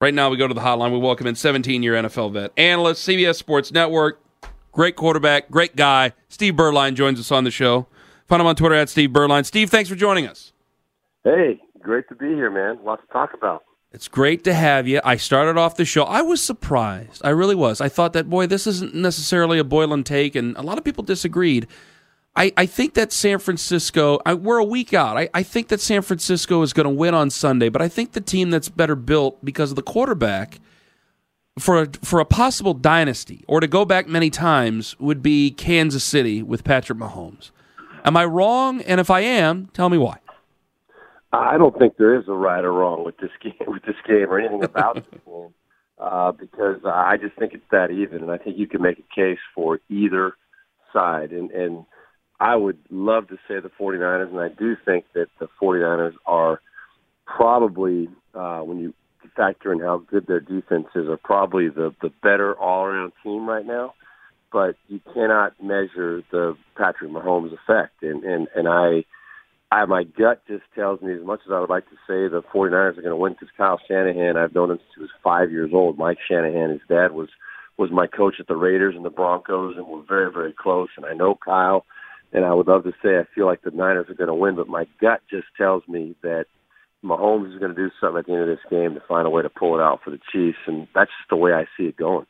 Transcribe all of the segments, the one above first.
Right now, we go to the hotline. We welcome in 17 year NFL vet, analyst, CBS Sports Network, great quarterback, great guy. Steve Beuerlein joins us on the show. Find him on Twitter at Steve Beuerlein. Steve, thanks for joining us. Hey, great to be here, man. Lots to talk about. It's great to have you. I started off the show. I was surprised. I really was. I thought that, boy, this isn't necessarily a Boylan take, and a lot of people disagreed. I, I think that San Francisco, I, we're a week out. I, I think that San Francisco is going to win on Sunday, but I think the team that's better built because of the quarterback for a, for a possible dynasty or to go back many times would be Kansas City with Patrick Mahomes. Am I wrong? And if I am, tell me why. I don't think there is a right or wrong with this game, with this game, or anything about this game, uh, because I just think it's that even, and I think you can make a case for either side. And and I would love to say the 49ers, and I do think that the 49ers are probably uh, when you factor in how good their defense is, are probably the the better all around team right now. But you cannot measure the Patrick Mahomes effect, and and and I I, my gut just tells me, as much as I would like to say the 49ers are going to win because Kyle Shanahan, I've known him since he was five years old. Mike Shanahan, his dad was was my coach at the Raiders and the Broncos, and we're very, very close. And I know Kyle, and I would love to say I feel like the Niners are going to win, but my gut just tells me that Mahomes is going to do something at the end of this game to find a way to pull it out for the Chiefs, and that's just the way I see it going.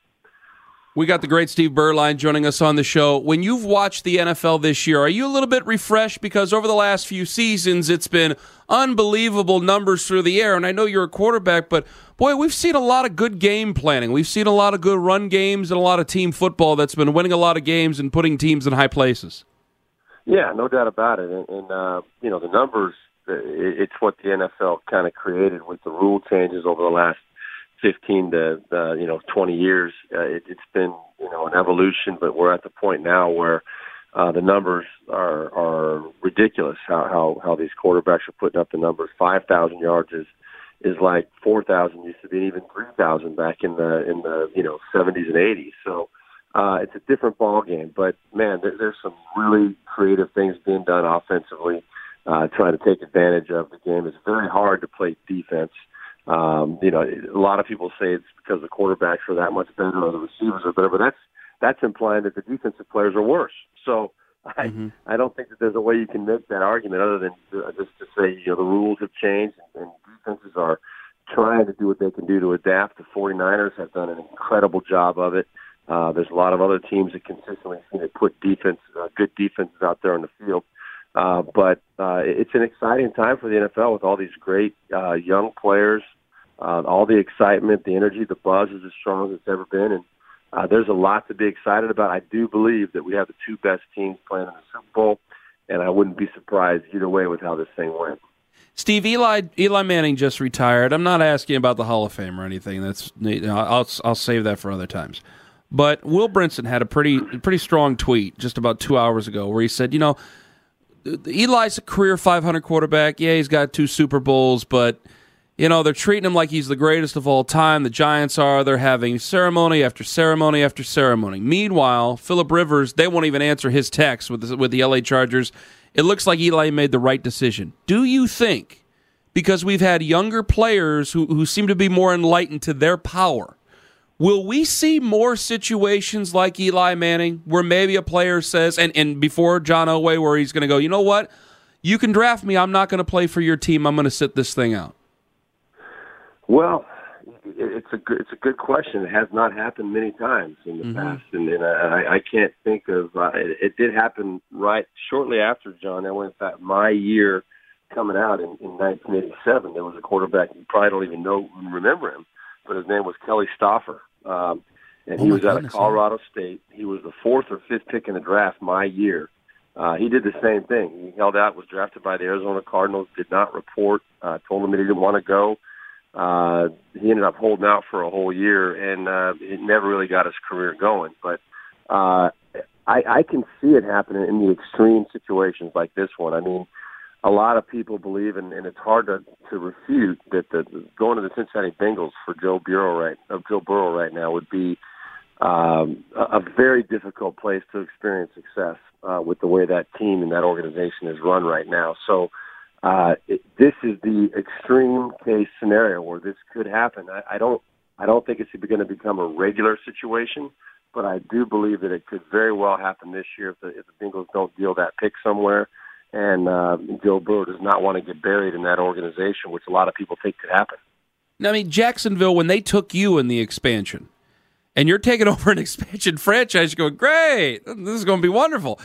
We got the great Steve Beuerlein joining us on the show. When you've watched the NFL this year, are you a little bit refreshed? Because over the last few seasons, it's been unbelievable numbers through the air. And I know you're a quarterback, but boy, we've seen a lot of good game planning. We've seen a lot of good run games and a lot of team football that's been winning a lot of games and putting teams in high places. Yeah, no doubt about it. And, and uh, you know, the numbers, it's what the NFL kind of created with the rule changes over the last 15 to uh, you know 20 years. Uh, it, it's been you know an evolution, but we're at the point now where uh, the numbers are are ridiculous. How how how these quarterbacks are putting up the numbers. 5,000 yards is is like 4,000 used to be, even 3,000 back in the in the you know 70s and 80s. So. Uh, it's a different ball game, but man, there, there's some really creative things being done offensively, uh, trying to take advantage of the game. It's very hard to play defense um, you know, a lot of people say it's because the quarterbacks are that much better or the receivers are better, but that's that's implying that the defensive players are worse. So I mm-hmm. I don't think that there's a way you can make that argument other than uh, just to say you know the rules have changed and, and defenses are trying to do what they can do to adapt. The 49ers have done an incredible job of it. Uh, there's a lot of other teams that consistently seem to put defense, uh, good defenses out there on the field. Uh, but uh, it's an exciting time for the NFL with all these great uh, young players uh, all the excitement, the energy, the buzz is as strong as it's ever been, and uh, there's a lot to be excited about. I do believe that we have the two best teams playing in the Super Bowl, and I wouldn't be surprised either way with how this thing went. Steve Eli Eli Manning just retired. I'm not asking about the Hall of Fame or anything. That's you know, I'll I'll save that for other times. But Will Brinson had a pretty pretty strong tweet just about two hours ago where he said, you know, Eli's a career 500 quarterback. Yeah, he's got two Super Bowls, but you know, they're treating him like he's the greatest of all time. The Giants are. They're having ceremony after ceremony after ceremony. Meanwhile, Philip Rivers, they won't even answer his text with the, with the LA Chargers. It looks like Eli made the right decision. Do you think, because we've had younger players who, who seem to be more enlightened to their power, will we see more situations like Eli Manning where maybe a player says, and, and before John Elway, where he's going to go, you know what? You can draft me. I'm not going to play for your team. I'm going to sit this thing out. Well, it's a good, it's a good question. It has not happened many times in the mm-hmm. past, and, and I, I can't think of. Uh, it, it did happen right shortly after John Elway. In fact, my year coming out in, in 1987, there was a quarterback you probably don't even know remember him, but his name was Kelly Stouffer, um, and oh he was out of Colorado State. He was the fourth or fifth pick in the draft my year. Uh, he did the same thing. He held out, was drafted by the Arizona Cardinals, did not report, uh, told them that he didn't want to go uh, he ended up holding out for a whole year, and uh, it never really got his career going. But uh, I, I can see it happening in the extreme situations like this one. I mean, a lot of people believe, and, and it's hard to, to refute that the going to the Cincinnati Bengals for Joe Burrow right, of Joe Burrow right now would be um, a, very difficult place to experience success uh, with the way that team and that organization is run right now. So uh, it, this is the extreme case scenario where this could happen. I, I don't, I don't think it's going to become a regular situation, but I do believe that it could very well happen this year if the, if the Bengals don't deal that pick somewhere. And uh, Joe Burrow does not want to get buried in that organization, which a lot of people think could happen. Now, I mean, Jacksonville, when they took you in the expansion, and you're taking over an expansion franchise, you're going, great, this is going to be wonderful.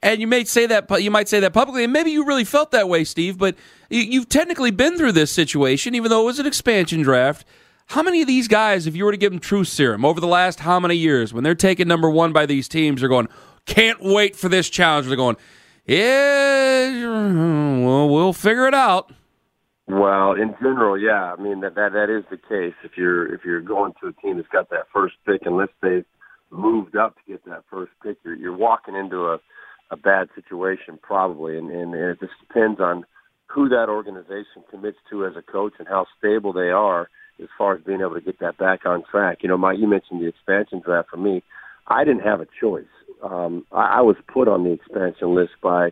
And you may say that you might say that publicly, and maybe you really felt that way, Steve. But you've technically been through this situation, even though it was an expansion draft. How many of these guys, if you were to give them truth serum over the last how many years, when they're taken number one by these teams, are going, can't wait for this challenge. They're going, yeah, well, we'll figure it out. Well, in general, yeah. I mean that that that is the case. If you're if you're going to a team that's got that first pick, unless they've moved up to get that first pick, you're you're walking into a a bad situation probably, and and it just depends on who that organization commits to as a coach and how stable they are as far as being able to get that back on track. You know, Mike, you mentioned the expansion draft for me. I didn't have a choice. Um, I, I was put on the expansion list by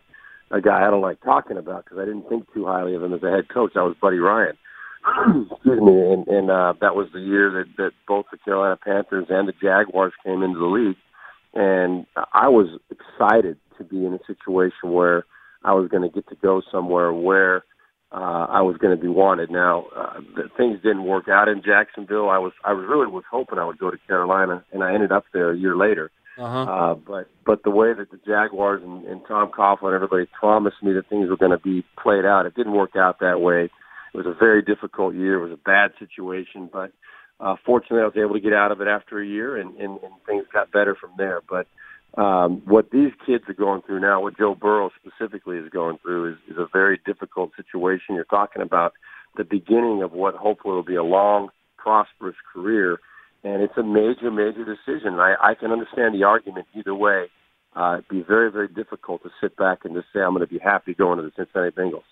a guy I don't like talking about because I didn't think too highly of him as a head coach. That was Buddy Ryan. Excuse me, and, and uh, that was the year that, that both the Carolina Panthers and the Jaguars came into the league, and I was excited to be in a situation where I was going to get to go somewhere where uh, I was going to be wanted. Now, uh, the, things didn't work out in Jacksonville. I was I really was hoping I would go to Carolina, and I ended up there a year later. Uh-huh. Uh, but but the way that the Jaguars and, and Tom Coughlin everybody promised me that things were going to be played out, it didn't work out that way. It was a very difficult year. It was a bad situation, but uh, fortunately, I was able to get out of it after a year, and, and, and things got better from there. But um, what these kids are going through now, what Joe Burrow specifically is going through, is, is a very difficult situation. You're talking about the beginning of what hopefully will be a long, prosperous career and it's a major, major decision. I, I can understand the argument either way. Uh, it'd be very, very difficult to sit back and just say I'm going to be happy going to the Cincinnati Bengals.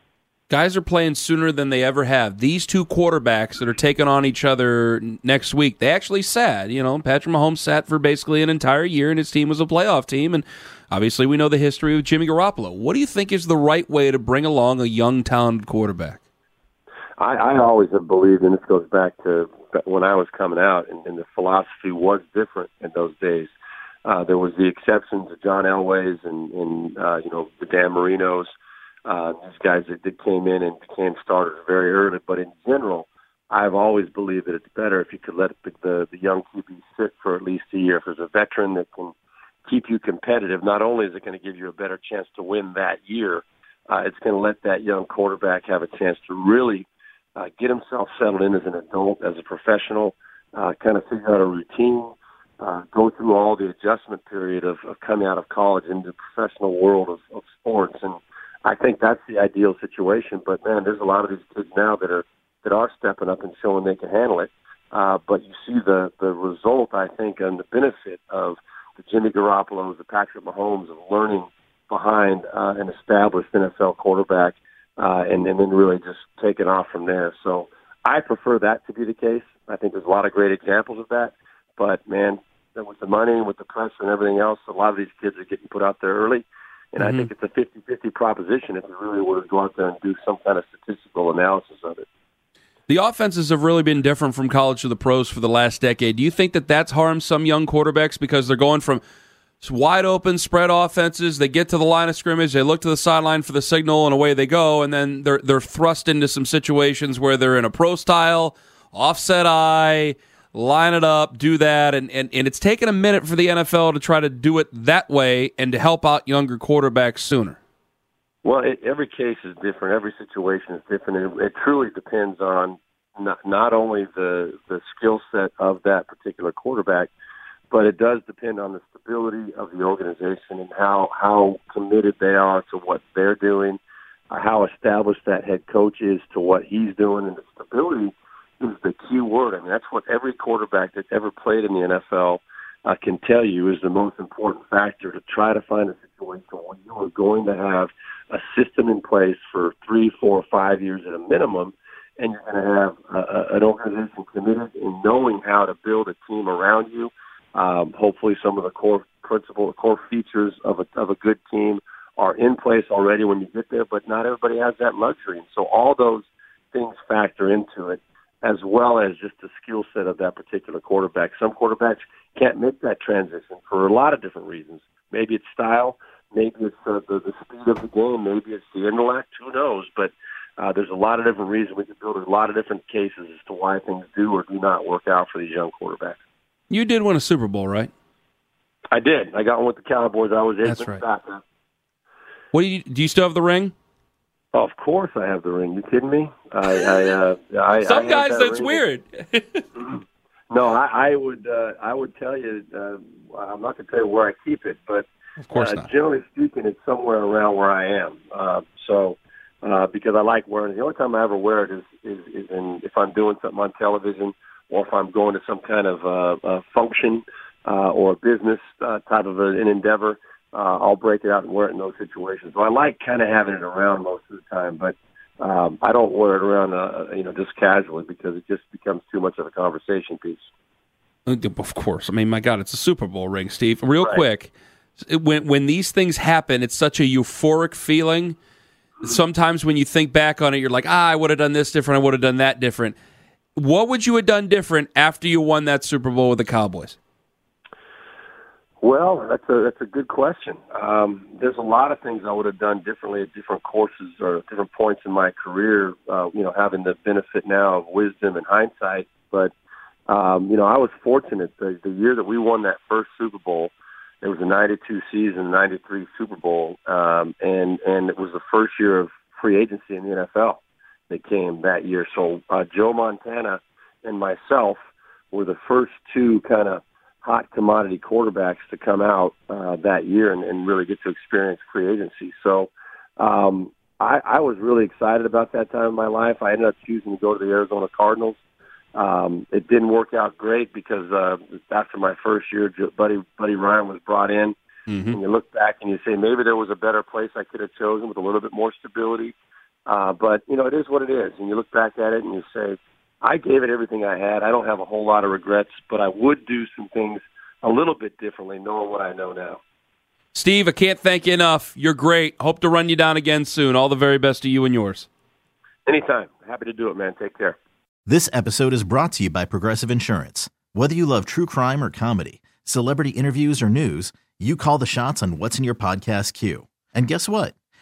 Guys are playing sooner than they ever have. These two quarterbacks that are taking on each other next week, they actually sat. You know, Patrick Mahomes sat for basically an entire year, and his team was a playoff team. And obviously, we know the history of Jimmy Garoppolo. What do you think is the right way to bring along a young, talented quarterback? I, I always have believed, and this goes back to when I was coming out, and, and the philosophy was different in those days. Uh, there was the exceptions of John Elway's and, and uh, you know the Dan Marinos, uh, these guys that, that came in and became starters very early. But in general, I've always believed that it's better if you could let the, the, the young QB sit for at least a year. If there's a veteran that can keep you competitive, not only is it going to give you a better chance to win that year, uh, it's going to let that young quarterback have a chance to really uh, get himself settled in as an adult, as a professional, uh, kind of figure out a routine, uh, go through all the adjustment period of, of coming out of college into the professional world of, of sports. And I think that's the ideal situation. But man, there's a lot of these kids now that are that are stepping up and showing they can handle it. Uh, but you see the the result, I think, and the benefit of the Jimmy Garoppolo's, the Patrick Mahomes of learning behind uh, an established NFL quarterback uh, and, and then really just take it off from there. So I prefer that to be the case. I think there's a lot of great examples of that. But man, with the money, with the press and everything else, a lot of these kids are getting put out there early. And mm-hmm. I think it's a 50-50 proposition if you really were to go out there and do some kind of statistical analysis of it. The offenses have really been different from college to the pros for the last decade. Do you think that that's harmed some young quarterbacks because they're going from – wide open spread offenses. They get to the line of scrimmage, they look to the sideline for the signal, and away they go. And then they're they're thrust into some situations where they're in a pro style, offset I, line it up, do that, and, and, and it's taken a minute for the NFL to try to do it that way and to help out younger quarterbacks sooner. Well, it, every case is different. Every situation is different. It, it truly depends on not, not only the the skill set of that particular quarterback, but it does depend on the stability of the organization and how how committed they are to what they're doing, uh, how established that head coach is to what he's doing, and the stability is the key word. I mean, that's what every quarterback that's ever played in the NFL uh, can tell you is the most important factor to try to find a situation where you are going to have a system in place for three, four, five years at a minimum, and you're going to have uh, an organization committed in knowing how to build a team around you. Um, hopefully, some of the core principles, core features of a of a good team are in place already when you get there, but not everybody has that luxury. And so all those things factor into it, as well as just the skill set of that particular quarterback. Some quarterbacks can't make that transition for a lot of different reasons. Maybe it's style, maybe it's uh, the, the speed of the game, maybe it's the intellect, who knows? But uh, there's a lot of different reasons. We can build a lot of different cases as to why things do or do not work out for these young quarterbacks. You did win a Super Bowl, right? I did. I got one with the Cowboys. I was in That's right. What do you do? You still have the ring? Oh, of course, I have the ring. You kidding me? I, I, uh, I some I guys that that's ring. weird. no, I, I would. Uh, I would tell you. Uh, I'm not going to tell you where I keep it, but of course uh, not. generally speaking, it's somewhere around where I am. Uh, so, uh, because I like wearing it. The only time I ever wear it is, is, is in if I'm doing something on television or if I'm going to some kind of uh, uh, function uh, or a business uh, type of a, an endeavor uh, I'll break it out and wear it in those situations. So I like kind of having it around most of the time, but um, I don't wear it around, uh, you know, just casually because it just becomes too much of a conversation piece. Of course, I mean, my God, it's a Super Bowl ring, Steve. Real Right. quick, when when these things happen, it's such a euphoric feeling. Sometimes when you think back on it, you're like, ah, I would have done this different. I would have done that different. What would you have done different after you won that Super Bowl with the Cowboys? Well, that's a that's a good question. Um, there's a lot of things I would have done differently at different courses or different points in my career. Uh, you know, having the benefit now of wisdom and hindsight. But um, you know, I was fortunate. The, the year that we won that first Super Bowl, it was a '92 season, '93 Super Bowl, um, and and it was the first year of free agency in the NFL that came that year. So uh, Joe Montana and myself were the first two kind of hot commodity quarterbacks to come out uh, that year and, and really get to experience free agency. So um, I, I was really excited about that time in my life. I ended up choosing to go to the Arizona Cardinals. Um, it didn't work out great because uh, after my first year, Buddy Buddy Ryan was brought in, Mm-hmm. and you look back and you say maybe there was a better place I could have chosen with a little bit more stability. Uh, but you know, it is what it is, and you look back at it and you say, I gave it everything I had. I don't have a whole lot of regrets, but I would do some things a little bit differently, knowing what I know now. Steve, I can't thank you enough. You're great. Hope to run you down again soon. All the very best to you and yours. Anytime, happy to do it, man. Take care. This episode is brought to you by Progressive Insurance. Whether you love true crime or comedy, celebrity interviews or news, you call the shots on what's in your podcast queue. And guess what?